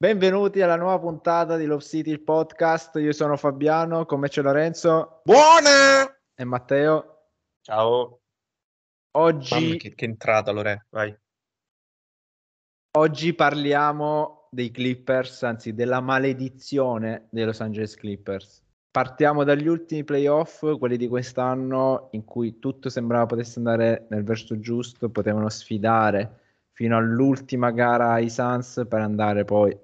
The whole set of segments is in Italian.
Benvenuti alla nuova puntata di Love City il podcast. Io sono Fabiano, come c'è Lorenzo Buona! e Matteo. Ciao. Oggi, Mamma, che, che entrata, Lore, vai. oggi parliamo dei Clippers, anzi della maledizione dei Los Angeles Clippers. Partiamo dagli ultimi playoff, quelli di quest'anno, in cui tutto sembrava potesse andare nel verso giusto, potevano sfidare fino all'ultima gara i Suns per andare poi,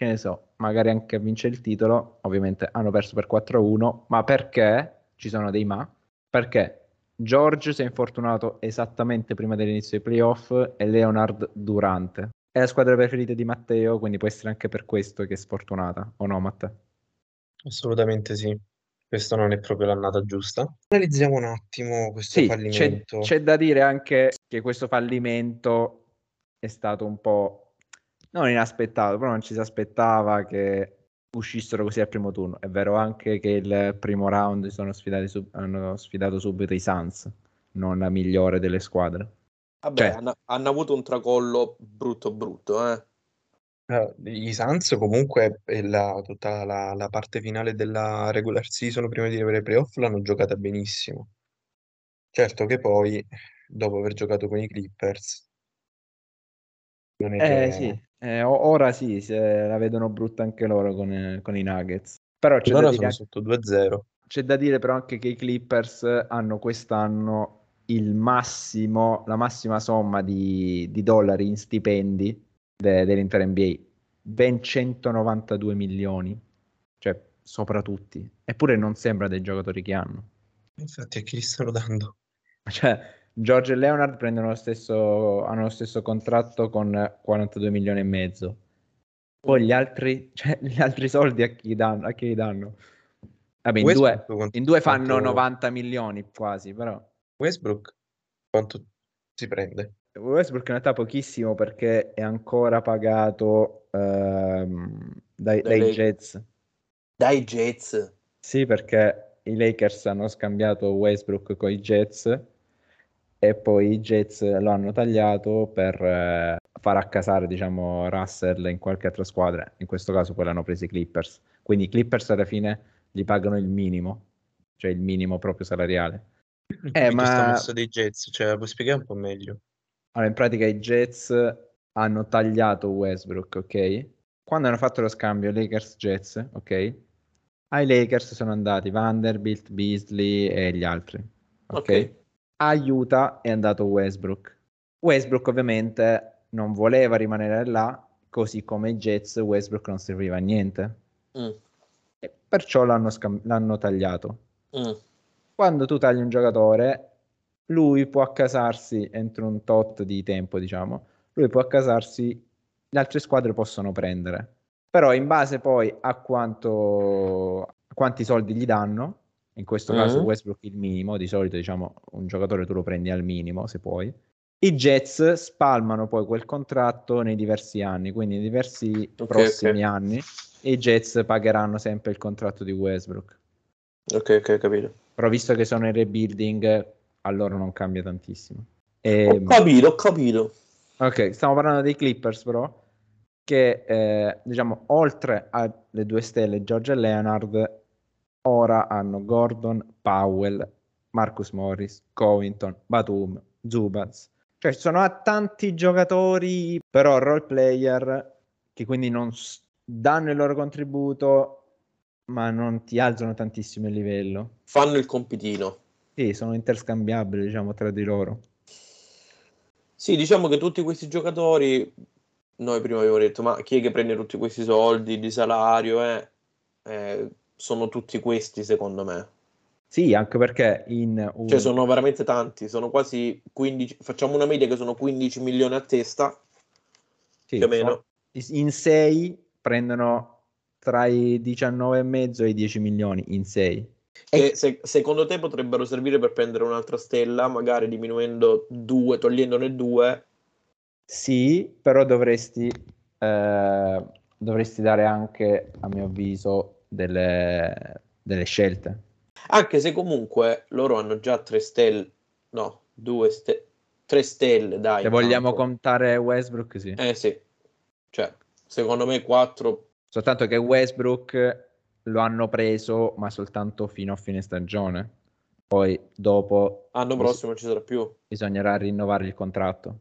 che ne so, magari anche a vincere il titolo. Ovviamente hanno perso per 4-1, ma perché? Ci sono dei ma. Perché George si è infortunato esattamente prima dell'inizio dei playoff e Leonard durante. È la squadra preferita di Matteo, quindi può essere anche per questo che è sfortunata, o no Matteo? Assolutamente sì. Questo non è proprio l'annata giusta. Analizziamo un attimo questo Sì, c'è, fallimento. c'è da dire anche che questo fallimento è stato un po' non inaspettato, però non ci si aspettava che uscissero così al primo turno. È vero anche che il primo round si sono sfidati sub- hanno sfidato subito i Suns, non la migliore delle squadre. Vabbè, Cioè- hanno, hanno avuto un tracollo brutto brutto, eh. Eh, I Suns comunque e la, tutta la, la parte finale della regular season prima di arrivare ai playoff l'hanno giocata benissimo. Certo che poi, dopo aver giocato con i Clippers, Eh che... sì, eh, ora sì, se la vedono brutta anche loro con, con i Nuggets. Però c'è da ora dire sono sotto 2-0. C'è da dire però anche che i Clippers hanno quest'anno il massimo, la massima somma di, di dollari in stipendi de- dell'intera NBA, ben 192 milioni, cioè sopra tutti. Eppure non sembra dei giocatori che hanno. Infatti a chi li stanno dando? Cioè, George e Leonard prendono lo stesso, hanno lo stesso contratto con 42 milioni e mezzo. Poi gli altri, cioè, gli altri soldi a chi danno? A chi li danno? Vabbè, in due, in due fanno quanto- 90 milioni quasi, però. Westbrook quanto si prende? Westbrook in realtà pochissimo perché è ancora pagato ehm, dai, Dai dai Lakers. Jets. Dai Jets. Sì, perché i Lakers hanno scambiato Westbrook con i Jets e poi i Jets lo hanno tagliato per eh, far accasare, diciamo, Russell in qualche altra squadra. In questo caso poi l'hanno preso i Clippers. Quindi i Clippers alla fine gli pagano il minimo, cioè il minimo proprio salariale. Capito ma- sta mossa dei Jets, cioè la puoi spiegare un po' meglio? Allora, in pratica i Jets hanno tagliato Westbrook, ok? Quando hanno fatto lo scambio Lakers-Jets, ok? Ai Lakers sono andati Vanderbilt, Beasley e gli altri, ok? Ok. A Utah è andato Westbrook. Westbrook ovviamente non voleva rimanere là, così come i Jets Westbrook non serviva a niente. Mm, E perciò l'hanno, scam- l'hanno tagliato. mm. Quando tu tagli un giocatore, lui può accasarsi entro un tot di tempo, diciamo, lui può accasarsi, le altre squadre possono prendere. Però in base poi a quanto a quanti soldi gli danno, in questo caso Mhm. Westbrook il minimo, di solito diciamo un giocatore tu lo prendi al minimo se puoi. I Jets spalmano poi quel contratto nei diversi anni, quindi nei diversi Ok, prossimi ok. anni i Jets pagheranno sempre il contratto di Westbrook. Ok, ok, capito. Però visto che sono in rebuilding, a loro non cambia tantissimo. Ho Ehm, capito, ho capito. ok, stiamo parlando dei Clippers però, che eh, diciamo oltre alle due stelle George e Leonard, ora hanno Gordon, Powell, Marcus Morris, Covington, Batum, Zubats. Cioè ci sono tanti giocatori, però role player, che quindi non s- danno il loro contributo, ma non ti alzano tantissimo il livello. Fanno il compitino. Sì, sono interscambiabili, diciamo, tra di loro. Sì, diciamo che tutti questi giocatori, noi prima abbiamo detto, ma chi è che prende tutti questi soldi di salario? eh? Eh, sono tutti questi, secondo me. Sì, anche perché in un... Cioè, sono veramente tanti, sono quasi 15, facciamo una media che sono 15 milioni a testa, sì, più o meno. in 6 prendono tra i 19,5 e i 10 milioni in 6. che se- secondo te potrebbero servire per prendere un'altra stella, magari diminuendo due, togliendone due. Sì, però dovresti, eh, dovresti dare anche, a mio avviso, delle, delle scelte. Anche se comunque loro hanno già tre stelle, no, due ste- tre stelle, dai. Se vogliamo campo. contare Westbrook, sì. Eh sì, cioè, Secondo me 4. Soltanto che Westbrook lo hanno preso, ma soltanto fino a fine stagione. Poi dopo... Anno prossimo non ci sarà più. Bisognerà rinnovare il contratto.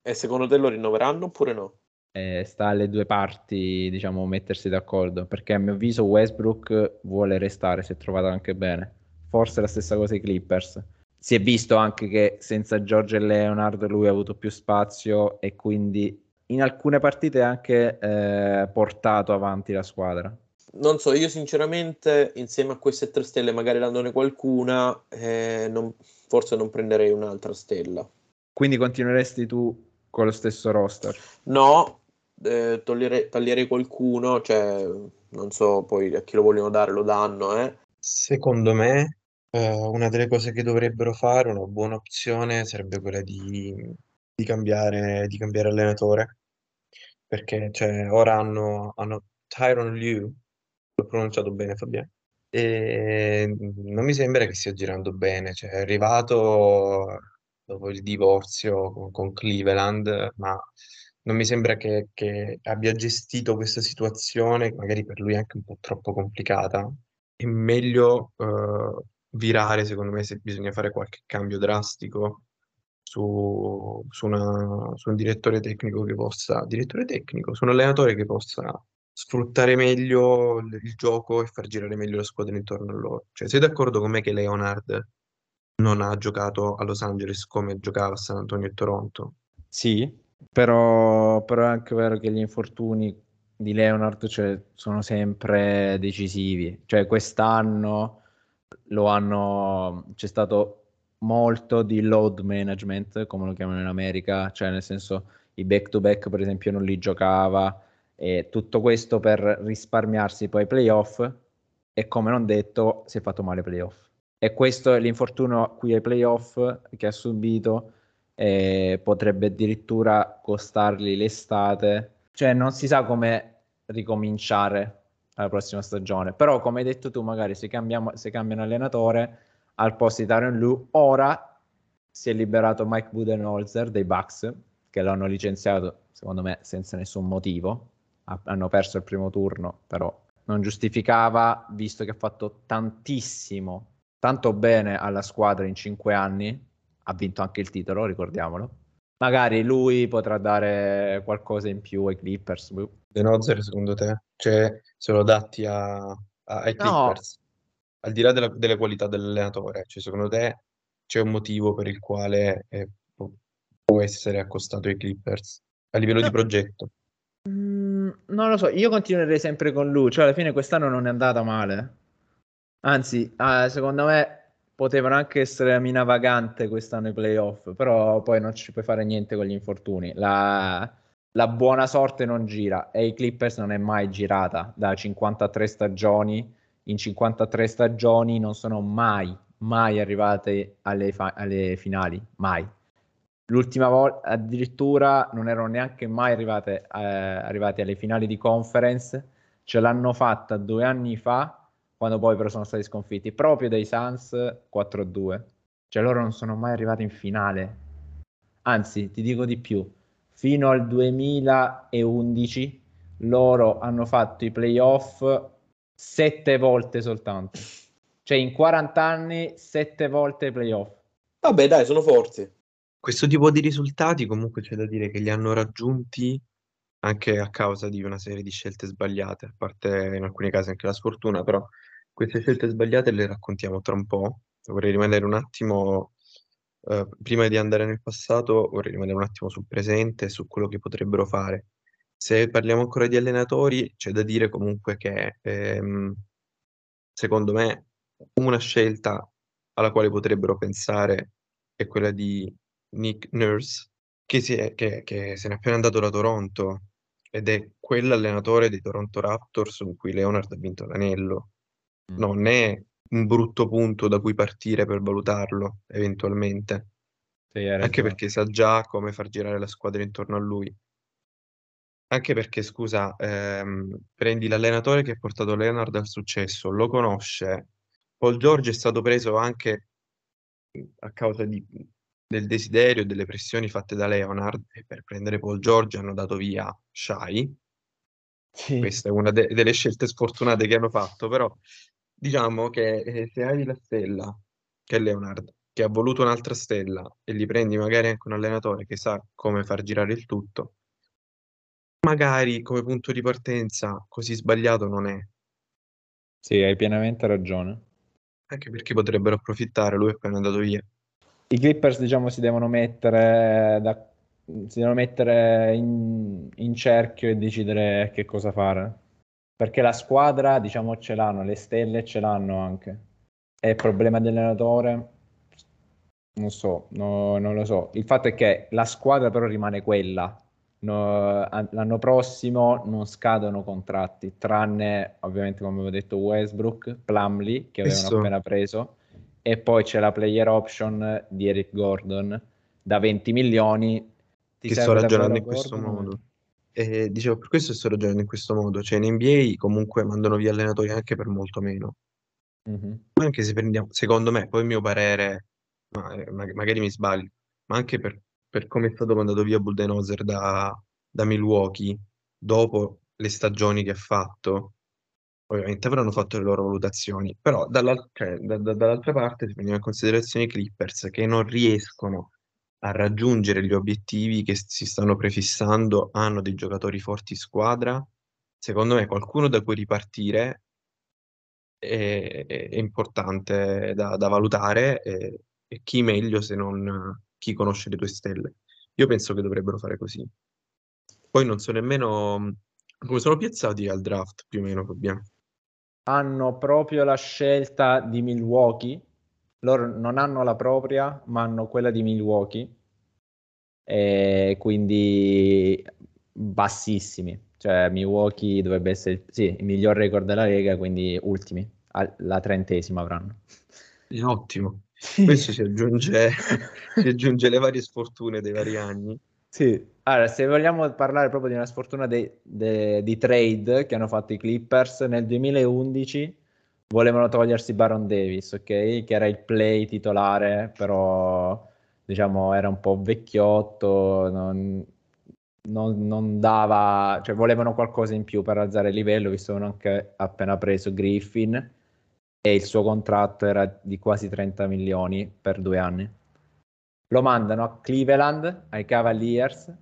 E secondo te lo rinnoveranno oppure no? Eh, sta alle due parti, diciamo, mettersi d'accordo. Perché a mio avviso Westbrook vuole restare, si è trovato anche bene. Forse la stessa cosa i Clippers. Si è visto anche che senza George e Leonard lui ha avuto più spazio e quindi in alcune partite ha anche eh, portato avanti la squadra. Non so, io sinceramente insieme a queste tre stelle, magari dandone qualcuna, eh, non, forse non prenderei un'altra stella. Quindi continueresti tu con lo stesso roster? No, eh, toglierei, taglierei qualcuno, cioè non so poi a chi lo vogliono dare, lo danno. Eh. Secondo me, eh, una delle cose che dovrebbero fare, una buona opzione, sarebbe quella di, di cambiare, di cambiare allenatore. Perché cioè, ora hanno, hanno Tyron Liu, l'ho pronunciato bene Fabiano, e non mi sembra che stia girando bene, cioè è arrivato dopo il divorzio con, con Cleveland, ma non mi sembra che, che abbia gestito questa situazione, magari per lui anche un po' troppo complicata. È meglio uh, virare, secondo me, se bisogna fare qualche cambio drastico su, su, una, su un direttore tecnico che possa, direttore tecnico, su un allenatore che possa sfruttare meglio il, il gioco e far girare meglio la squadra intorno a loro. Cioè, sei d'accordo con me che Leonard non ha giocato a Los Angeles come giocava a San Antonio e Toronto? Sì, però, però è anche vero che gli infortuni di Leonard cioè, sono sempre decisivi. Cioè, quest'anno hanno, c'è stato molto di load management, come lo chiamano in America, cioè nel senso i back to back per esempio non li giocava e tutto questo per risparmiarsi poi i playoff e come non detto si è fatto male ai playoff. E questo è l'infortunio qui ai playoff che ha subito e potrebbe addirittura costargli l'estate. Cioè non si sa come ricominciare alla prossima stagione. Però come hai detto tu, magari se, cambiamo, se cambiano allenatore al posto di Tyron Lu, ora si è liberato Mike Budenholzer dei Bucks che l'hanno licenziato secondo me senza nessun motivo. hanno perso il primo turno, però non giustificava visto che ha fatto tantissimo tanto bene alla squadra in cinque anni, ha vinto anche il titolo, ricordiamolo. Magari lui potrà dare qualcosa in più ai Clippers. De Nozer, secondo te? Cioè, se lo datti a, a, ai Clippers? No. Al di là della, delle qualità dell'allenatore, cioè, secondo te c'è un motivo per il quale eh, può essere accostato ai Clippers a livello no. di progetto? Mm, non lo so, io continuerei sempre con lui, cioè alla fine quest'anno non è andata male. Anzi, eh, secondo me potevano anche essere a mina vagante quest'anno i playoff, però poi non ci puoi fare niente con gli infortuni. La, la buona sorte non gira e i Clippers non è mai girata da 53 stagioni. In 53 stagioni non sono mai, mai arrivate alle, fa- alle finali, mai. L'ultima volta addirittura non erano neanche mai arrivate, eh, arrivate alle finali di conference, ce l'hanno fatta due anni fa quando poi però sono stati sconfitti proprio dai Suns 4-2. Cioè loro non sono mai arrivati in finale. Anzi, ti dico di più, fino al 2011 loro hanno fatto i playoff sette volte soltanto. Cioè in 40 anni sette volte i playoff. Vabbè dai, sono forti. Questo tipo di risultati comunque c'è da dire che li hanno raggiunti anche a causa di una serie di scelte sbagliate, a parte in alcuni casi anche la sfortuna, però queste scelte sbagliate le raccontiamo tra un po'. Vorrei rimanere un attimo, eh, prima di andare nel passato, vorrei rimanere un attimo sul presente su quello che potrebbero fare. Se parliamo ancora di allenatori, c'è da dire comunque che ehm, secondo me una scelta alla quale potrebbero pensare è quella di Nick Nurse, che, è, che, che se n'è appena andato da Toronto ed è quell'allenatore dei Toronto Raptors con cui Leonard ha vinto l'anello. Mm. Non è un brutto punto da cui partire per valutarlo, eventualmente. Sì, Anche perché sa già come far girare la squadra intorno a lui. Anche perché, scusa, ehm, prendi l'allenatore che ha portato Leonard al successo, lo conosce. Paul George è stato preso anche a causa di del desiderio e delle pressioni fatte da Leonard e per prendere Paul George hanno dato via Shai Sì. Questa è una de- delle scelte sfortunate che hanno fatto, però diciamo che eh, se hai la stella, che è Leonard, che ha voluto un'altra stella e gli prendi magari anche un allenatore che sa come far girare il tutto, magari come punto di partenza così sbagliato non è. Sì, hai pienamente ragione. Anche perché potrebbero approfittare, lui è appena andato via. I Clippers, diciamo, si devono mettere, da, si devono mettere in, in cerchio e decidere che cosa fare. Perché la squadra, diciamo, ce l'hanno, le stelle ce l'hanno anche. È il problema dell'allenatore? Non so, no, non lo so. Il fatto è che la squadra però rimane quella, No, l'anno prossimo non scadono contratti, tranne ovviamente come avevo detto Westbrook, Plumley che avevano Questo. appena preso e poi c'è la player option di Eric Gordon da 20 milioni. Ti sto ragionando in questo modo. E dicevo, per questo sto ragionando in questo modo. Cioè, in NBA comunque mandano via allenatori anche per molto meno. Mm-hmm. Anche se prendiamo, secondo me, poi il mio parere, ma, eh, magari mi sbaglio, ma anche per per come è stato mandato via Bulldozer da, da Milwaukee dopo le stagioni che ha fatto, ovviamente avranno fatto le loro valutazioni, però dall'al- cioè, da- da- dall'altra parte, se prendiamo in considerazione i Clippers che non riescono a raggiungere gli obiettivi che si stanno prefissando, hanno dei giocatori forti in squadra, secondo me qualcuno da cui ripartire è, è importante da, da valutare e, e chi meglio se non chi conosce le tue stelle. Io penso che dovrebbero fare così. Poi non so nemmeno come sono piazzati al draft più o meno, Fabiano. Hanno proprio la scelta di Milwaukee. Loro non hanno la propria, ma hanno quella di Milwaukee. E quindi bassissimi. Cioè Milwaukee dovrebbe essere sì, il miglior record della Lega, quindi ultimi. La trentesima avranno. È ottimo. Questo si aggiunge, si aggiunge le varie sfortune dei vari anni. Sì, allora se vogliamo parlare proprio di una sfortuna di trade che hanno fatto i Clippers nel 2011 volevano togliersi Baron Davis, ok? Che era il play titolare, però diciamo era un po' vecchiotto, non, non, non, dava, cioè volevano qualcosa in più per alzare il livello, visto che hanno anche appena preso Griffin e il suo contratto era di quasi 30 milioni per due anni. Lo mandano a Cleveland, ai Cavaliers,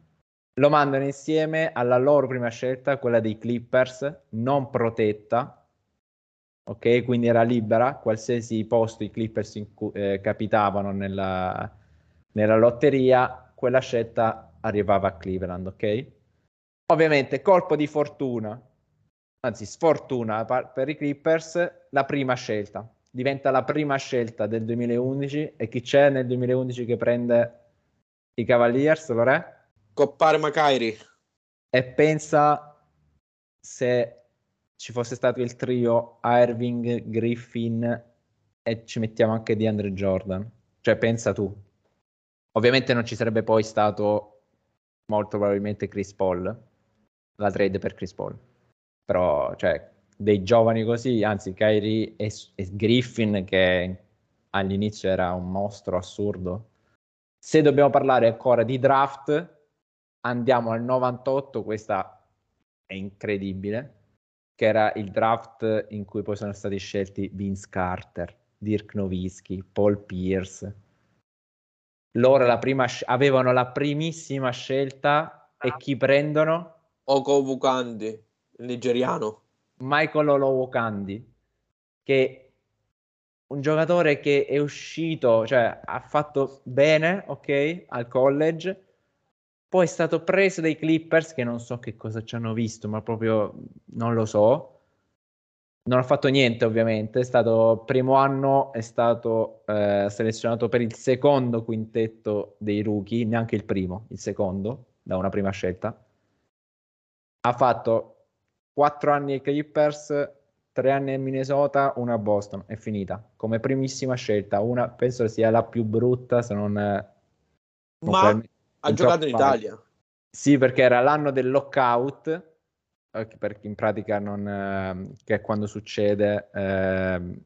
lo mandano insieme alla loro prima scelta, quella dei Clippers, non protetta, ok? Quindi era libera, qualsiasi posto i Clippers cu- eh, capitavano nella, nella lotteria, quella scelta arrivava a Cleveland, ok? Ovviamente colpo di fortuna anzi sfortuna per i Clippers, la prima scelta. Diventa la prima scelta del 2011 e chi c'è nel 2011 che prende i Cavaliers, lo re? Coppare Macairi. E pensa se ci fosse stato il trio Irving, Griffin e ci mettiamo anche di Andre Jordan. Cioè pensa tu. Ovviamente non ci sarebbe poi stato molto probabilmente Chris Paul, la trade per Chris Paul però cioè, dei giovani così, anzi Kyrie e, e Griffin che all'inizio era un mostro assurdo. Se dobbiamo parlare ancora di draft, andiamo al 98, questa è incredibile, che era il draft in cui poi sono stati scelti Vince Carter, Dirk Nowitzki, Paul Pierce. Loro la prima, avevano la primissima scelta e chi prendono? Oko Vukandi nigeriano. Michael Olowokandi, che un giocatore che è uscito, cioè ha fatto bene, ok, al college, poi è stato preso dai Clippers, che non so che cosa ci hanno visto, ma proprio non lo so. Non ha fatto niente, ovviamente. È stato primo anno, è stato eh, selezionato per il secondo quintetto dei rookie, neanche il primo, il secondo, da una prima scelta. Ha fatto 4 anni ai Clippers, 3 anni a Minnesota, una a Boston, è finita. Come primissima scelta, una penso sia la più brutta, se non... Ma ha giocato in Italia. Sì, perché era l'anno del lockout, perché in pratica non... Eh, che è quando succede... Eh,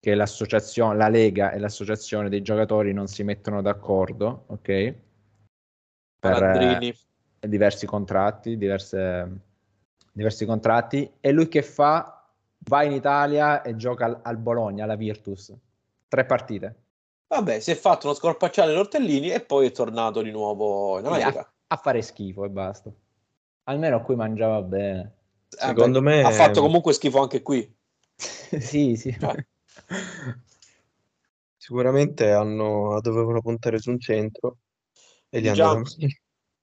che l'associazione, la Lega e l'associazione dei giocatori non si mettono d'accordo, ok? Per eh, diversi contratti, diverse diversi contratti. E lui che fa? Va in Italia e gioca al, al Bologna, alla Virtus. Tre partite. Vabbè, si è fatto uno scorpacciale ai tortellini e poi è tornato di nuovo in America. A, a, fare schifo e basta. Almeno qui mangiava bene. Secondo eh, me... Ha fatto comunque schifo anche qui. sì, sì. Cioè. Sicuramente hanno, dovevano puntare su un centro e li hanno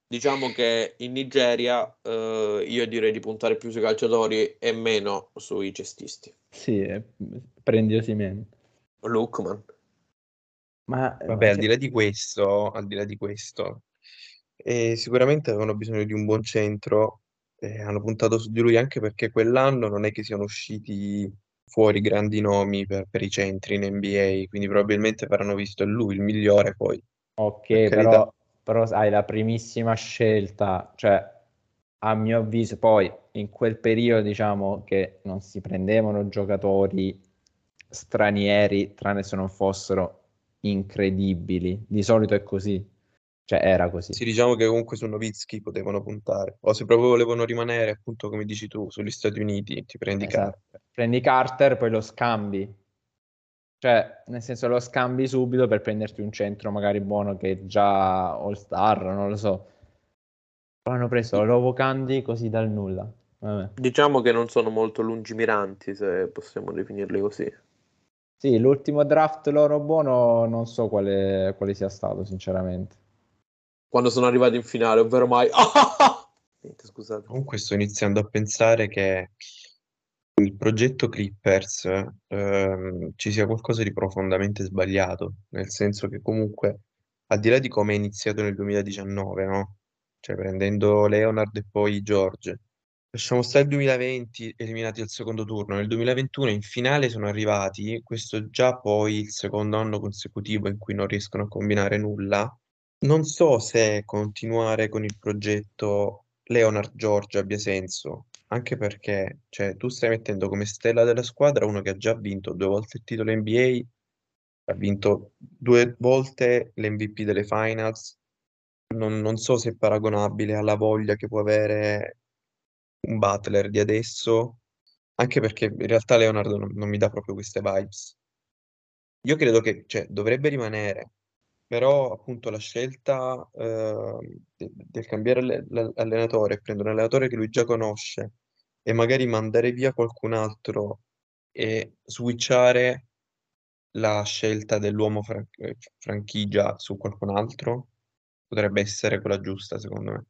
diciamo che in Nigeria eh, io direi di puntare più sui calciatori e meno sui cestisti. Sì, eh, prendi Osimen. Lookman. Ma, Vabbè, al di là di questo, al di là di questo, eh, sicuramente avevano bisogno di un buon centro e hanno puntato su di lui anche perché quell'anno non è che siano usciti fuori grandi nomi per, per i centri in NBA, quindi probabilmente avranno visto lui il migliore poi. Ok, però, però hai la primissima scelta, cioè a mio avviso poi in quel periodo diciamo che non si prendevano giocatori stranieri tranne se non fossero incredibili. Di solito è così. Cioè, era così. Sì, diciamo che comunque su Novitsky potevano puntare. O se proprio volevano rimanere, appunto, come dici tu, sugli Stati Uniti, ti prendi esatto. Carter. Prendi Carter, poi lo scambi. Cioè, nel senso, lo scambi subito per prenderti un centro magari buono che è già All-Star, non lo so. Hanno preso Lovo Candy così dal nulla. Vabbè. Diciamo che non sono molto lungimiranti, se possiamo definirli così. Sì, l'ultimo draft loro buono non so quale, quale sia stato, sinceramente. Quando sono arrivati in finale, ovvero mai... Niente, scusate. Comunque sto iniziando a pensare che il progetto Clippers ehm, ci sia qualcosa di profondamente sbagliato, nel senso che comunque, al di là di come è iniziato nel 2019, no? Cioè prendendo Leonard e poi George, Lasciamo stare il 2020, eliminati al secondo turno. Nel 2021 in finale sono arrivati, questo già poi il secondo anno consecutivo in cui non riescono a combinare nulla. Non so se continuare con il progetto Leonard George abbia senso, anche perché cioè, tu stai mettendo come stella della squadra uno che ha già vinto due volte il titolo NBA, ha vinto due volte l'MVP delle finals. Non, non so se è paragonabile alla voglia che può avere un Butler di adesso, anche perché in realtà Leonardo non, non mi dà proprio queste vibes. Io credo che cioè, dovrebbe rimanere, però appunto la scelta eh, del cambiare allenatore e prendere un allenatore che lui già conosce e magari mandare via qualcun altro e switchare la scelta dell'uomo fran- eh, franchigia su qualcun altro potrebbe essere quella giusta, secondo me.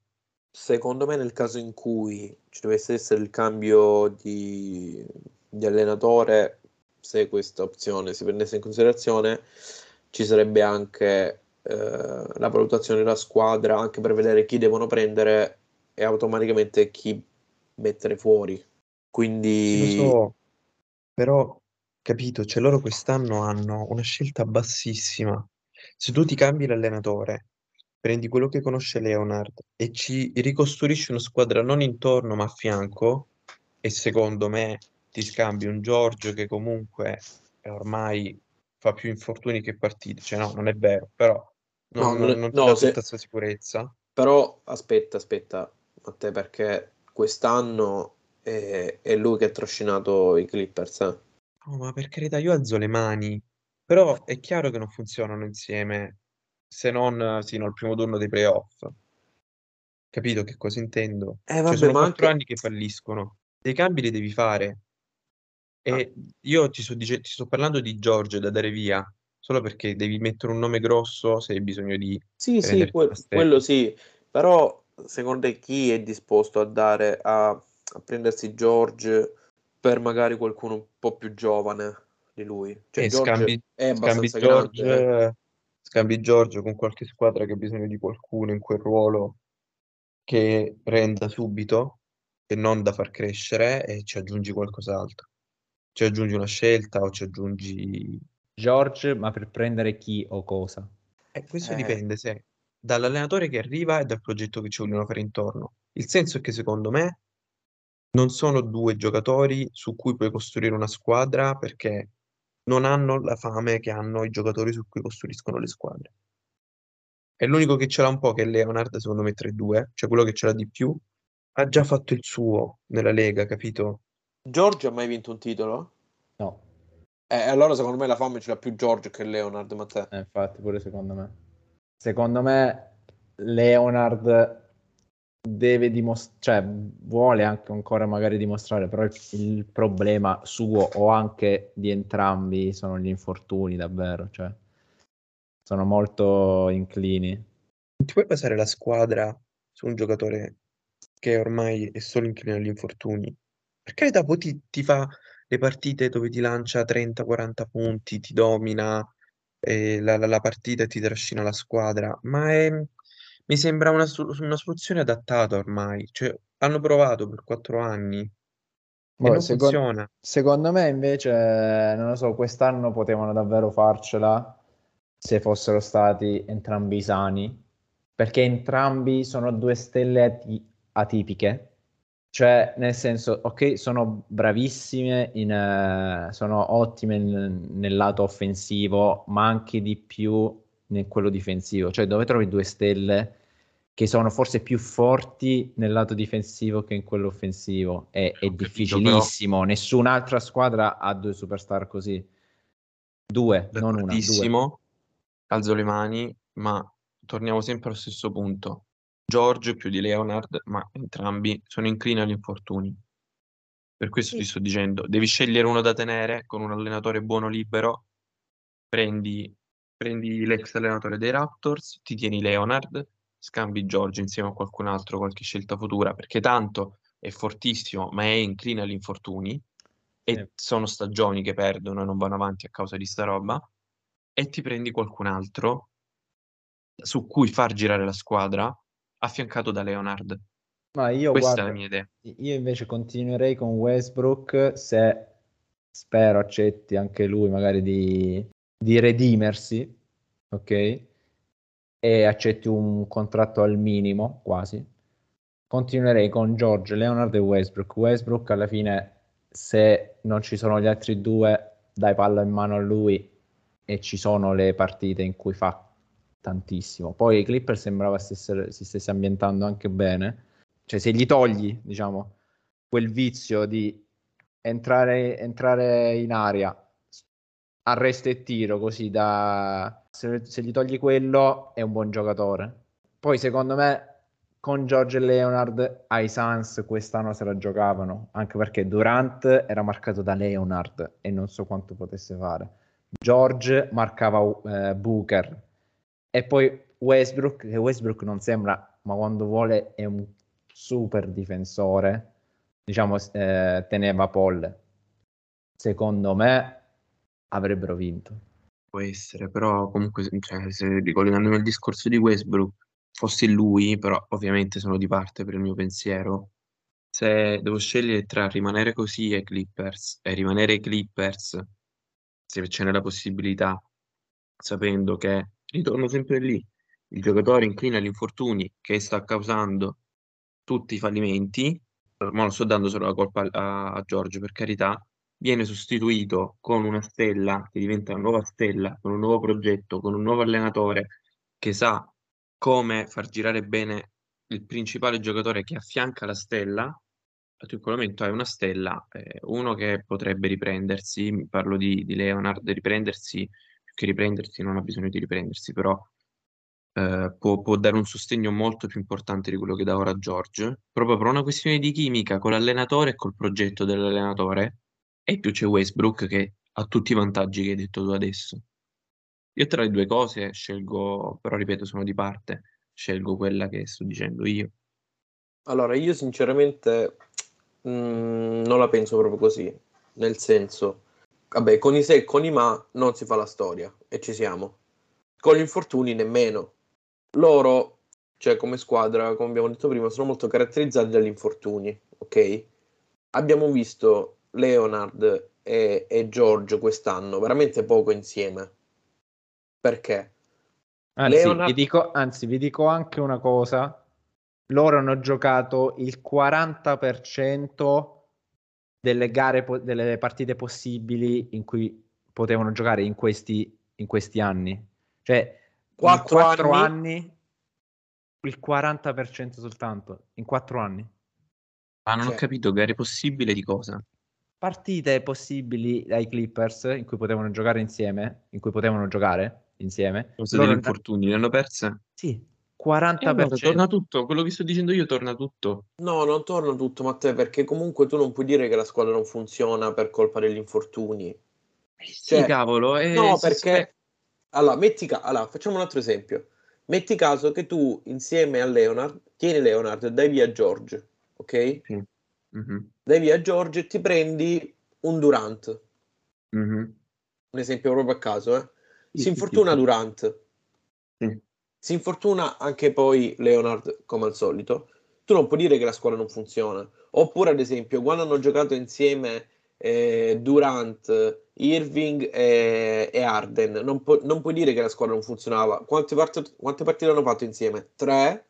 Secondo me nel caso in cui ci dovesse essere il cambio di, di allenatore, se questa opzione si prendesse in considerazione, ci sarebbe anche eh, la valutazione della squadra anche per vedere chi devono prendere e automaticamente chi mettere fuori. Quindi... Lo so, però capito, cioè loro quest'anno hanno una scelta bassissima. Se tu ti cambi l'allenatore prendi quello che conosce Leonard e ci ricostruisci una squadra non intorno ma a fianco, e secondo me ti scambi un Giorgio che comunque ormai fa più infortuni che partite, cioè no, non è vero, però non, no, non, non no, se... tutta questa sicurezza. Però aspetta, aspetta, a te perché quest'anno è, è lui che ha trascinato i Clippers. Eh? Oh, ma per carità, io alzo le mani, però è chiaro che non funzionano insieme se non sino al primo turno dei playoff. Capito che cosa intendo? Eh, vabbè, cioè, sono quattro anche... anni che falliscono. Dei cambi li devi fare. E ah. io ti sto, dice... ti sto parlando di Giorgio da dare via, solo perché devi mettere un nome grosso se hai bisogno di... Sì, sì, que- quello sì, però secondo te chi è disposto a dare a, a prendersi George per magari qualcuno un po' più giovane di lui? Cioè, e George scambi, è scambi George, grande, eh scambi Giorgio con qualche squadra che ha bisogno di qualcuno in quel ruolo che renda subito e non da far crescere e ci aggiungi qualcos'altro. Ci aggiungi una scelta o ci aggiungi... George, ma per prendere chi o cosa? Eh, questo eh. dipende se dall'allenatore che arriva e dal progetto che ci vogliono fare intorno. Il senso è che secondo me non sono due giocatori su cui puoi costruire una squadra perché non hanno la fame che hanno i giocatori su cui costruiscono le squadre. E l'unico che ce l'ha un po' che è Leonard, secondo me, tra i due, cioè quello che ce l'ha di più, ha già fatto il suo nella Lega, capito? George ha mai vinto un titolo? No, Eh, allora secondo me la fame ce l'ha più George che Leonard, ma te. eh, infatti pure secondo me. Secondo me Leonard deve dimostrare, cioè vuole anche ancora magari dimostrare, però il, il problema suo o anche di entrambi sono gli infortuni davvero, cioè sono molto inclini. Non ti puoi basare la squadra su un giocatore che ormai è solo inclinato agli infortuni. Per carità, poi ti, ti fa le partite dove ti lancia 30-40 punti, ti domina eh, la, la- la partita e ti trascina la squadra, ma è- mi sembra una, so- una soluzione adattata ormai. Cioè, hanno provato per 4 anni e Boh, non secon- funziona. secondo me invece, non lo so, quest'anno potevano davvero farcela se fossero stati entrambi sani, perché entrambi sono due stelle ati- atipiche, cioè nel senso, ok, sono bravissime, in, eh, sono ottime nel, nel lato offensivo, ma anche di più in quello difensivo, cioè dove trovi due stelle che sono forse più forti nel lato difensivo che in quello offensivo. È, è difficilissimo. Nessun'altra squadra ha due superstar così. Due, non una, due. Alzo le mani, ma torniamo sempre allo stesso punto. George più di Leonard, ma entrambi sono inclini agli infortuni. Per questo ti sto dicendo, devi scegliere uno da tenere con un allenatore buono libero, prendi, prendi l'ex allenatore dei Raptors, ti tieni Leonard, scambi George insieme a qualcun altro, qualche scelta futura, perché tanto è fortissimo, ma è incline agli infortuni e Sì. sono stagioni che perdono e non vanno avanti a causa di sta roba, e ti prendi qualcun altro su cui far girare la squadra affiancato da Leonard. Ma io Questa guarda, è la mia idea. io invece continuerei con Westbrook se spero accetti anche lui magari di, di redimersi, ok? E accetti un contratto al minimo, quasi. Continuerei con George, Leonard e Westbrook. Westbrook alla fine, se non ci sono gli altri due, dai palla in mano a lui e ci sono le partite in cui fa tantissimo. Poi i Clipper sembrava stesse- si stesse ambientando anche bene. Cioè, se gli togli, diciamo, quel vizio di entrare, entrare in aria, arresto e tiro, così da... Se, se gli togli quello, è un buon giocatore. Poi, secondo me, con George e Leonard ai Suns quest'anno se la giocavano, anche perché Durant era marcato da Leonard e non so quanto potesse fare. George marcava eh, Booker e poi Westbrook, che Westbrook non sembra, ma quando vuole è un super difensore, diciamo, eh, teneva Paul. Secondo me avrebbero vinto. Può essere, però comunque, cioè, se ricollegandomi al discorso di Westbrook, fossi lui, però ovviamente sono di parte per il mio pensiero. Se devo scegliere tra rimanere così e Clippers e rimanere Clippers, se ce n'è la possibilità, sapendo che ritorno sempre lì, il giocatore inclina agli infortuni che sta causando tutti i fallimenti, ma non sto dando solo la colpa a, a Giorgio, per carità, viene sostituito con una stella che diventa una nuova stella, con un nuovo progetto, con un nuovo allenatore che sa come far girare bene il principale giocatore che affianca la stella. Tu in quel momento hai una stella, eh, uno che potrebbe riprendersi, parlo di, di Leonard, riprendersi, che riprendersi, non ha bisogno di riprendersi, però eh, può, può dare un sostegno molto più importante di quello che dà ora George, proprio per una questione di chimica con l'allenatore e col progetto dell'allenatore. E più c'è Westbrook che ha tutti i vantaggi che hai detto tu adesso. Io tra le due cose scelgo, però ripeto, sono di parte, scelgo quella che sto dicendo io. Allora, io sinceramente mm, non la penso proprio così, nel senso, vabbè, con i se e con i ma non si fa la storia e ci siamo. Con gli infortuni nemmeno. Loro, cioè come squadra, come abbiamo detto prima, sono molto caratterizzati dagli infortuni, ok? Abbiamo visto Leonard e, e George quest'anno veramente poco insieme. Perché? Anzi, Leonard- vi dico, anzi, vi dico anche una cosa. Loro hanno giocato il 40% delle gare, po- delle partite possibili in cui potevano giocare in questi, in questi anni. Cioè, Quattro in quattro anni? anni, il 40% soltanto, in quattro anni. Ma non cioè, ho capito, gare possibili di cosa? Partite possibili ai Clippers in cui potevano giocare insieme, in cui potevano giocare insieme. Cosa degli infortuni, le hanno perse? Sì, 40%. Eh, torna tutto, quello che sto dicendo io torna tutto. No, non torna tutto, Matteo, perché comunque tu non puoi dire che la squadra non funziona per colpa degli infortuni. Sì, cioè, cavolo. Eh, no, perché... Allora, metti ca- allora, facciamo un altro esempio. Metti caso che tu insieme a Leonard, tieni Leonard, dai via George, ok? Mm-hmm. Dai via George e ti prendi un Durant. Mm-hmm. Un esempio proprio a caso, eh? Si infortuna Durant. Sì si infortuna anche poi Leonard come al solito, tu non puoi dire che la squadra non funziona. Oppure, ad esempio, quando hanno giocato insieme eh, Durant, Irving e, e Arden, non, pu- non, puoi dire che la squadra non funzionava. Quante, part- quante partite hanno fatto insieme? Tre,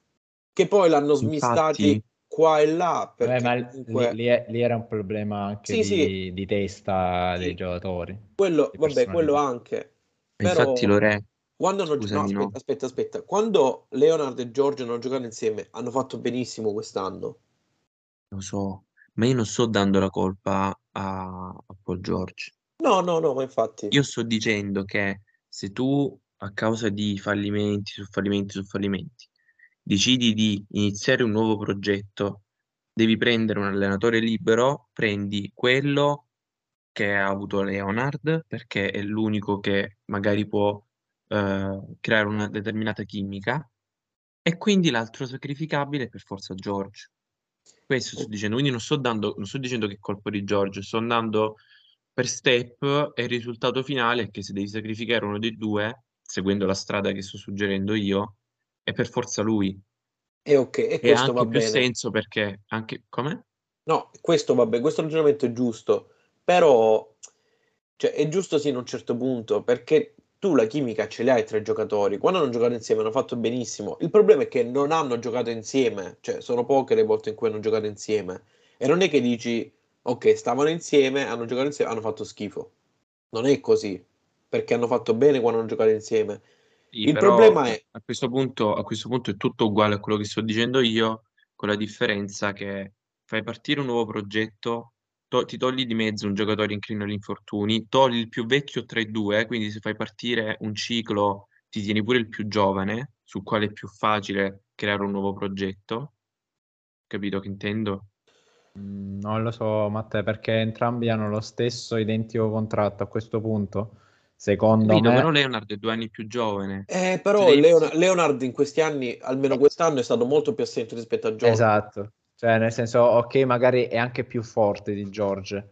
che poi l'hanno smistati Infatti... qua e là. Beh, ma comunque... lì, lì, lì, era un problema anche sì, di, sì. di, testa sì. dei giocatori. Quello, vabbè, quello anche. Però... Infatti, Lore, quando hanno Scusami, no, aspetta, no. aspetta, aspetta. Quando Leonard e Giorgio hanno giocato insieme, hanno fatto benissimo quest'anno. Lo so, ma io non sto dando la colpa a, a Paul George. No, no, no, ma infatti. Io sto dicendo che se tu, a causa di fallimenti su fallimenti su fallimenti, decidi di iniziare un nuovo progetto, devi prendere un allenatore libero, prendi quello che ha avuto Leonard, perché è l'unico che magari può eh, creare una determinata chimica e quindi l'altro sacrificabile è per forza George. Questo sto dicendo, quindi non sto, dando, non sto dicendo che è colpo di George, sto andando per step e il risultato finale è che se devi sacrificare uno dei due, seguendo la strada che sto suggerendo io, è per forza lui. E ok, e, e questo ha anche più bene. senso perché anche come? No, questo va bene, questo ragionamento è giusto, però cioè, è giusto sì in un certo punto, perché tu la chimica ce l'hai tra i giocatori. Quando hanno giocato insieme hanno fatto benissimo. Il problema è che non hanno giocato insieme, cioè sono poche le volte in cui hanno giocato insieme. E non è che dici, ok, stavano insieme, hanno giocato insieme, hanno fatto schifo. Non è così, perché hanno fatto bene quando hanno giocato insieme. Sì, Il problema è... A questo, punto, a questo punto è tutto uguale a quello che sto dicendo io, con la differenza che fai partire un nuovo progetto to- ti togli di mezzo un giocatore inclino agli infortuni, togli il più vecchio tra i due, quindi se fai partire un ciclo ti tieni pure il più giovane, sul quale è più facile creare un nuovo progetto. Capito che intendo? Mm, non lo so, Matteo, perché entrambi hanno lo stesso identico contratto a questo punto. Secondo Capito, me... però Leonard è due anni più giovane. Eh, però Leonard, Leonard in questi anni, almeno quest'anno, è stato molto più assente rispetto a Giorgio. Esatto. Cioè, nel senso, ok, magari è anche più forte di George,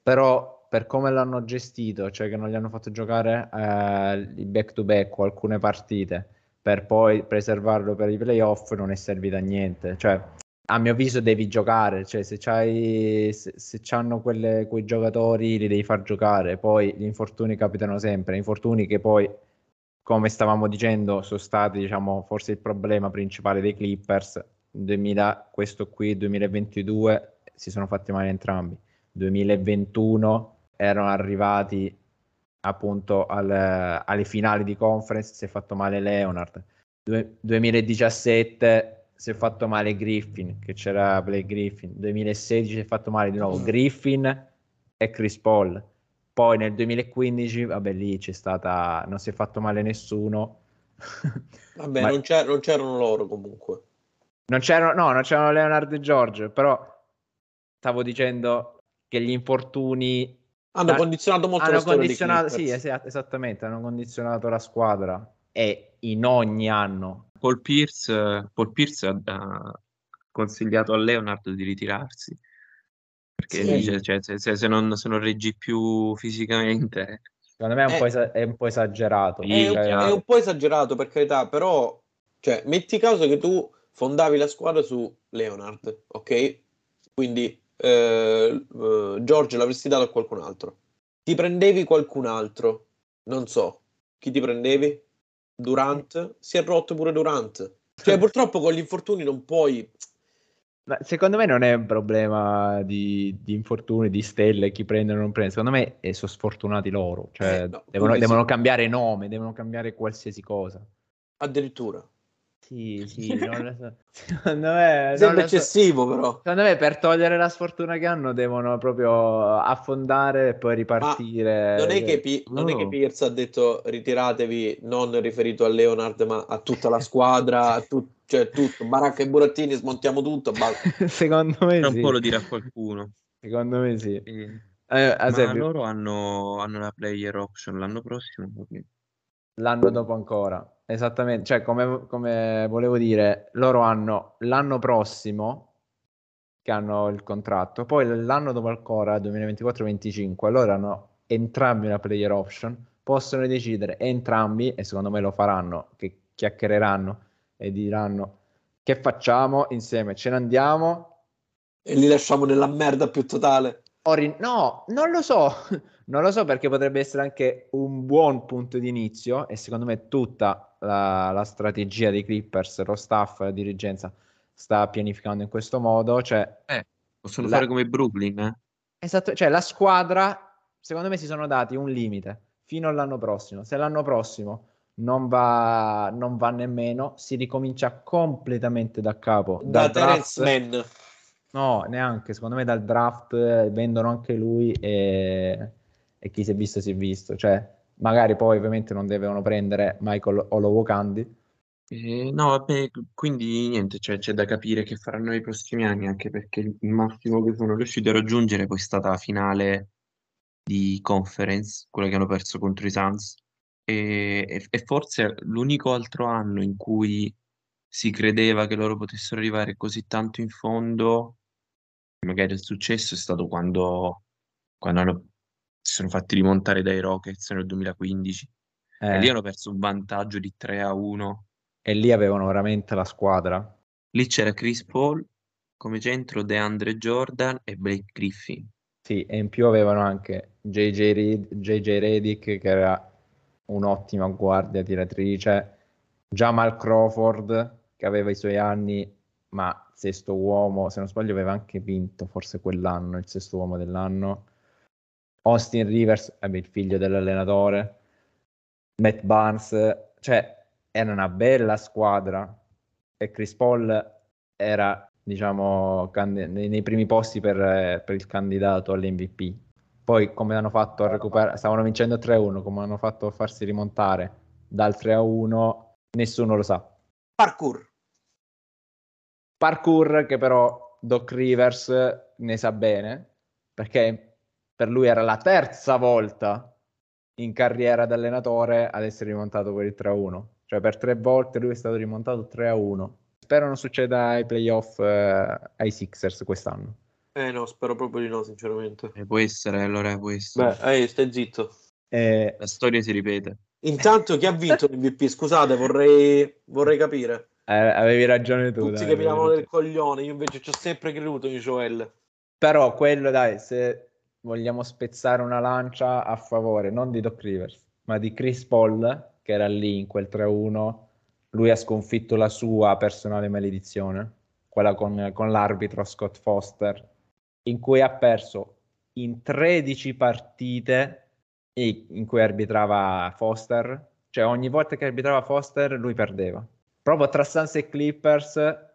però per come l'hanno gestito, cioè che non gli hanno fatto giocare eh, back to back o alcune partite per poi preservarlo per i playoff non è servito a niente. Cioè, a mio avviso devi giocare, cioè se c'hai se, se c'hanno quelle, quei giocatori li devi far giocare, poi gli infortuni capitano sempre, infortuni che poi come stavamo dicendo sono stati diciamo forse il problema principale dei Clippers 2000, questo qui 2022 si sono fatti male entrambi. 2021 erano arrivati appunto al, alle finali di conference si è fatto male Leonard. Du- 2017 si è fatto male Griffin che c'era Blake Griffin. 2016 si è fatto male di nuovo mm. Griffin e Chris Paul. Poi nel 2015 vabbè lì c'è stata non si è fatto male nessuno. Vabbè Ma... non, c'er- non c'erano loro comunque non c'erano, no, non c'erano Leonardo e George, però stavo dicendo che gli infortuni hanno condizionato molto hanno la condizionato, sì, es- esattamente, hanno condizionato la squadra. E in ogni anno. Paul Pierce, Paul Pierce ha consigliato a Leonardo di ritirarsi. Perché sì. dice cioè, se, se, non, se, non, reggi più fisicamente secondo me è un, è, po, es- è un po' esagerato. È, un, è un po' esagerato per carità però cioè, metti caso che tu fondavi la squadra su Leonard, ok? Quindi eh, eh, George l'avresti dato a qualcun altro. Ti prendevi qualcun altro, non so, chi ti prendevi? Durant? Si è rotto pure Durant. Cioè, purtroppo con gli infortuni non puoi... Ma secondo me non è un problema di, di infortuni, di stelle, chi prende o non prende. Secondo me eh, sono sfortunati loro. Cioè, eh, no, devono, devono cambiare nome, devono cambiare qualsiasi cosa. Addirittura. Sì, sì, non lo so. Secondo me, Sembra eccessivo, so. però. Secondo me, per togliere la sfortuna che hanno, devono proprio affondare e poi ripartire. Ma non è, che, P- non è che Pierce ha detto ritiratevi, non riferito a Leonard, ma a tutta la squadra, a tu- cioè tutto, Baracca e Burattini, smontiamo tutto. Secondo me, Tra sì. un po' lo dirà qualcuno. Secondo me, sì. Eh, Eh, ma esempio, loro hanno, hanno la player option l'anno prossimo. quindi- l'anno dopo ancora. Esattamente, cioè come, come volevo dire, loro hanno l'anno prossimo che hanno il contratto, poi l'anno dopo ancora, 2024-25, loro hanno entrambi una player option, possono decidere entrambi, e secondo me lo faranno, che chiacchiereranno e diranno che facciamo insieme, ce ne andiamo E li lasciamo nella merda più totale. rin- no, non lo so, non lo so perché potrebbe essere anche un buon punto di inizio e secondo me tutta la, la strategia dei Clippers, lo staff, la dirigenza sta pianificando in questo modo, cioè, Possono La- fare come Brooklyn, eh? esatto, cioè la squadra, secondo me si sono dati un limite fino all'anno prossimo, se l'anno prossimo non va, non va nemmeno, si ricomincia completamente da capo. Da dal Terence draft. Mann. No, neanche, secondo me dal draft eh, vendono anche lui e, e chi si è visto si è visto, cioè magari poi ovviamente non devono prendere Michael Olowokandi, Eh, no, vabbè, quindi niente, cioè, c'è da capire che faranno nei prossimi anni, anche perché il massimo che sono riusciti a raggiungere poi è stata la finale di conference, quella che hanno perso contro i Suns, e, e- e forse l'unico altro anno in cui si credeva che loro potessero arrivare così tanto in fondo, magari il successo è stato quando, quando hanno- si sono fatti rimontare dai Rockets nel 2015, e lì eh, hanno perso un vantaggio di 3 a 1. e lì avevano veramente la squadra. Lì c'era Chris Paul come centro, DeAndre Jordan e Blake Griffin. Sì, e in più avevano anche JJ, Reed- JJ Redick che era un'ottima guardia tiratrice, Jamal Crawford che aveva i suoi anni, ma sesto uomo, se non sbaglio aveva anche vinto forse quell'anno, il sesto uomo dell'anno. Austin Rivers, il figlio dell'allenatore, Matt Barnes, cioè era una bella squadra e Chris Paul era diciamo nei, primi posti per, per il candidato all'MVP. Poi come hanno fatto a recuperare, stavano vincendo 3-1, come hanno fatto a farsi rimontare dal 3-1, nessuno lo sa. Parkour. Parkour che però Doc Rivers ne sa bene, perché per lui era la terza volta in carriera da allenatore ad essere rimontato per il 3-1. Cioè per tre volte lui è stato rimontato 3-1. Spero non succeda ai playoff eh, ai Sixers quest'anno. Eh no, spero proprio di no, sinceramente. E può essere, allora può essere. Beh, ehi, stai zitto. Eh, La storia si ripete. Intanto chi ha vinto l'MVP? Scusate, vorrei, vorrei capire. eh, avevi ragione tu. Tutti dai, che mi davano del coglione, io invece ci ho sempre creduto in Joel. Però quello, dai, se vogliamo spezzare una lancia a favore, non di Doc Rivers, ma di Chris Paul, che era lì in quel 3-1, lui ha sconfitto la sua personale maledizione, quella con, con l'arbitro Scott Foster, in cui ha perso in 13 partite in cui arbitrava Foster, cioè ogni volta che arbitrava Foster lui perdeva. Proprio tra Suns e Clippers ha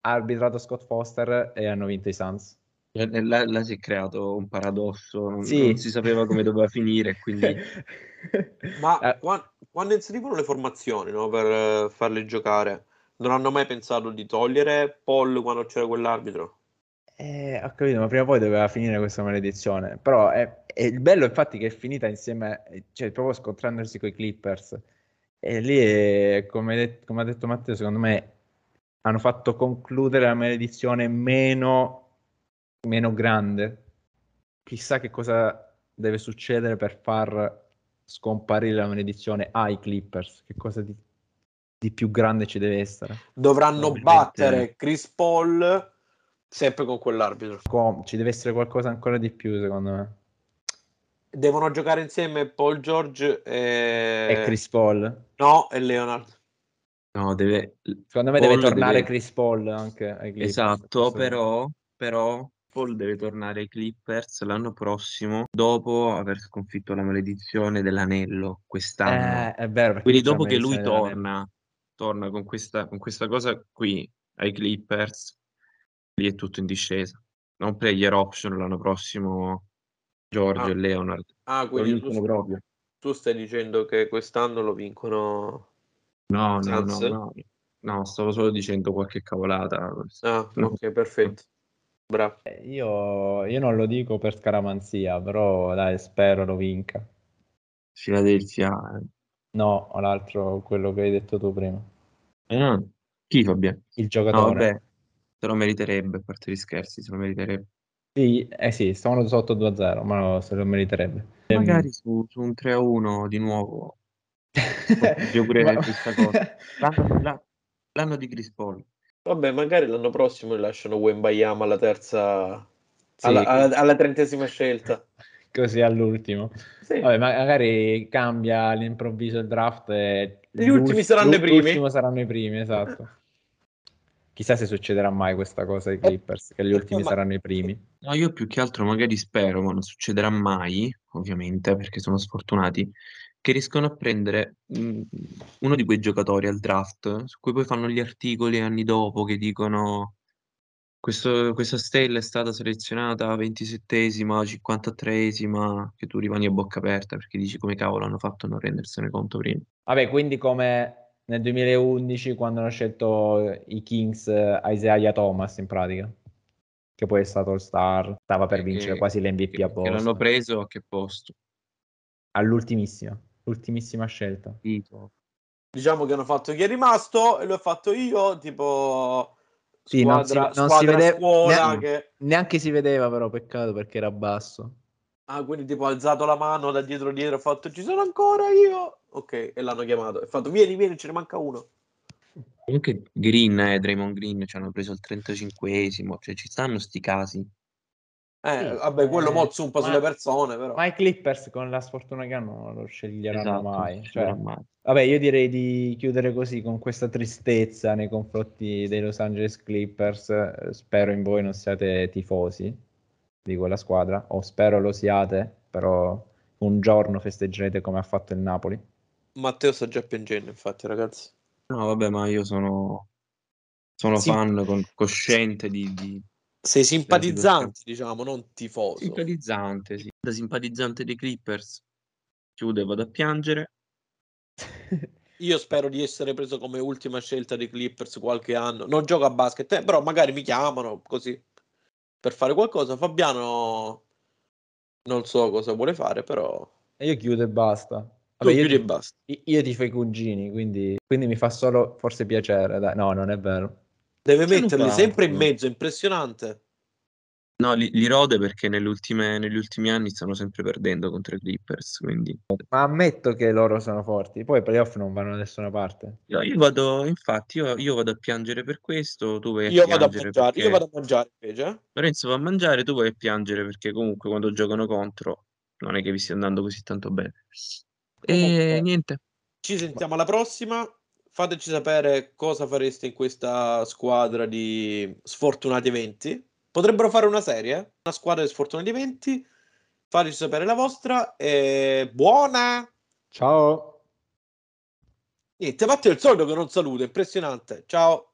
arbitrato Scott Foster e hanno vinto i Suns. E Là, là si è creato un paradosso, non, Sì. non si sapeva come doveva finire, quindi Ma Eh, qua- quando inserivano le formazioni no, per eh, farle giocare, non hanno mai pensato di togliere Paul quando c'era quell'arbitro? eh, ho capito, ma prima o poi doveva finire questa maledizione. Però è, è il bello, infatti, che è finita insieme, cioè proprio scontrandosi con i Clippers. E lì, è, come, det- come ha detto Matteo, secondo me hanno fatto concludere la maledizione meno, meno grande. Chissà che cosa deve succedere per far scomparire la maledizione ai Clippers. Che cosa di, di più grande ci deve essere? Dovranno battere Chris Paul sempre con quell'arbitro. Com- ci deve essere qualcosa ancora di più, secondo me. Devono giocare insieme Paul George e, E Chris Paul. No, e Leonard. no, deve... Secondo me Paul deve tornare deve- Chris Paul anche ai Clippers. Esatto, però, però Paul deve tornare ai Clippers l'anno prossimo dopo aver sconfitto la maledizione dell'anello quest'anno. Eh, è vero. Quindi dopo che lui torna torna con questa, con questa cosa qui ai Clippers, lì è tutto in discesa. Non player option l'anno prossimo Giorgio Ah. e Leonard. Ah, quindi tu, vincono proprio. tu stai dicendo che quest'anno lo vincono... No, no, no, no. No, stavo solo dicendo qualche cavolata. Ah, No. ok, perfetto. Bravo. Eh, Io, io non lo dico per scaramanzia, però dai, spero lo vinca. Philadelphia. No, o l'altro, quello che hai detto tu prima. Eh, no. Chi Fabian? Il No, giocatore. vabbè, se lo meriterebbe, a parte gli scherzi, se lo meriterebbe. Sì, eh sì, stavano sotto 2-0, ma no, se lo meriterebbe. Magari su, su un 3-1 di nuovo. Io pure Ma- questa cosa. L'anno, la- l'anno di Chris Paul. Vabbè, magari l'anno prossimo lasciano Wembayama alla terza... Sì. Alla, alla- alla trentesima scelta. Così all'ultimo. Sì. Vabbè, ma- magari cambia all'improvviso il draft e Gli ultimi saranno i primi. L'ultimo saranno i primi, esatto. Chissà se succederà mai questa cosa ai Clippers, che gli ultimi ma- saranno i primi. No, io più che altro magari spero, ma non succederà mai, ovviamente, perché sono sfortunati, che riescono a prendere mh, uno di quei giocatori al draft, su cui poi fanno gli articoli anni dopo che dicono questo- questa stella è stata selezionata 27esima, 53esima, che tu rimani a bocca aperta perché dici come cavolo hanno fatto a non rendersene conto prima. Vabbè, quindi come nel 2011 quando hanno scelto i Kings eh, Isaiah Thomas in pratica, che poi è stato All Star, stava per Che- vincere quasi l'MVP Che, a che Boston. l'hanno preso a che posto? All'ultimissima, ultimissima scelta. Tipo, Diciamo che hanno fatto chi è rimasto e lo ho fatto io, tipo Sì, non si- squadra, non si squadra vede- scuola neanche- che... Neanche si vedeva però, peccato perché era basso. Ah, quindi tipo ha alzato la mano da dietro dietro, ha fatto ci sono ancora io. Ok, e l'hanno chiamato. E ha fatto vieni, vieni, ce ne manca uno. Comunque Green e Draymond Green ci hanno preso il 35esimo, cioè ci stanno sti casi. Eh, Sì, vabbè, quello eh, mozzo un po' ma- sulle persone, però. Ma i Clippers con la sfortuna che hanno non lo sceglieranno Esatto, mai. Cioè, mai. Vabbè, io direi di chiudere così con questa tristezza nei confronti dei Los Angeles Clippers. Spero in voi non siate tifosi di quella squadra, o spero lo siate, però un giorno festeggerete come ha fatto il Napoli. Matteo sta già piangendo, infatti, ragazzi. No, vabbè, ma io sono, sono Sì. fan con- cosciente di, di Sei simpatizzante, diciamo, non tifoso. simpatizzante, sì. Da simpatizzante dei Clippers chiudo e vado a piangere. Io spero di essere preso come ultima scelta dei Clippers qualche anno. Non gioco a basket, eh, però magari mi chiamano così per fare qualcosa. Fabiano non so cosa vuole fare, però E io chiudo e basta. tu Vabbè, io, chiudi e ti- basta. io tifo i cugini, quindi, quindi mi fa solo forse piacere. dai. No, non è vero. Deve Sono metterli bravo. sempre in mezzo, impressionante. No, li, li rode perché negli ultimi anni stanno sempre perdendo contro i Clippers, quindi Ma ammetto che loro sono forti. Poi i playoff non vanno da nessuna parte. io, io vado, infatti, io, io vado a piangere per questo, tu vai a Io vado a piangere mangiare, perché io vado a mangiare invece. eh. Lorenzo va a mangiare, tu vai a piangere perché comunque quando giocano contro non è che vi stia andando così tanto bene. E niente, Ci sentiamo alla prossima. Fateci sapere cosa fareste in questa squadra di sfortunati eventi. Potrebbero fare una serie, eh? una squadra di sfortunati eventi. Fateci sapere la vostra e buona! Ciao. Niente, Matteo è il solito che non saluta, impressionante. Ciao!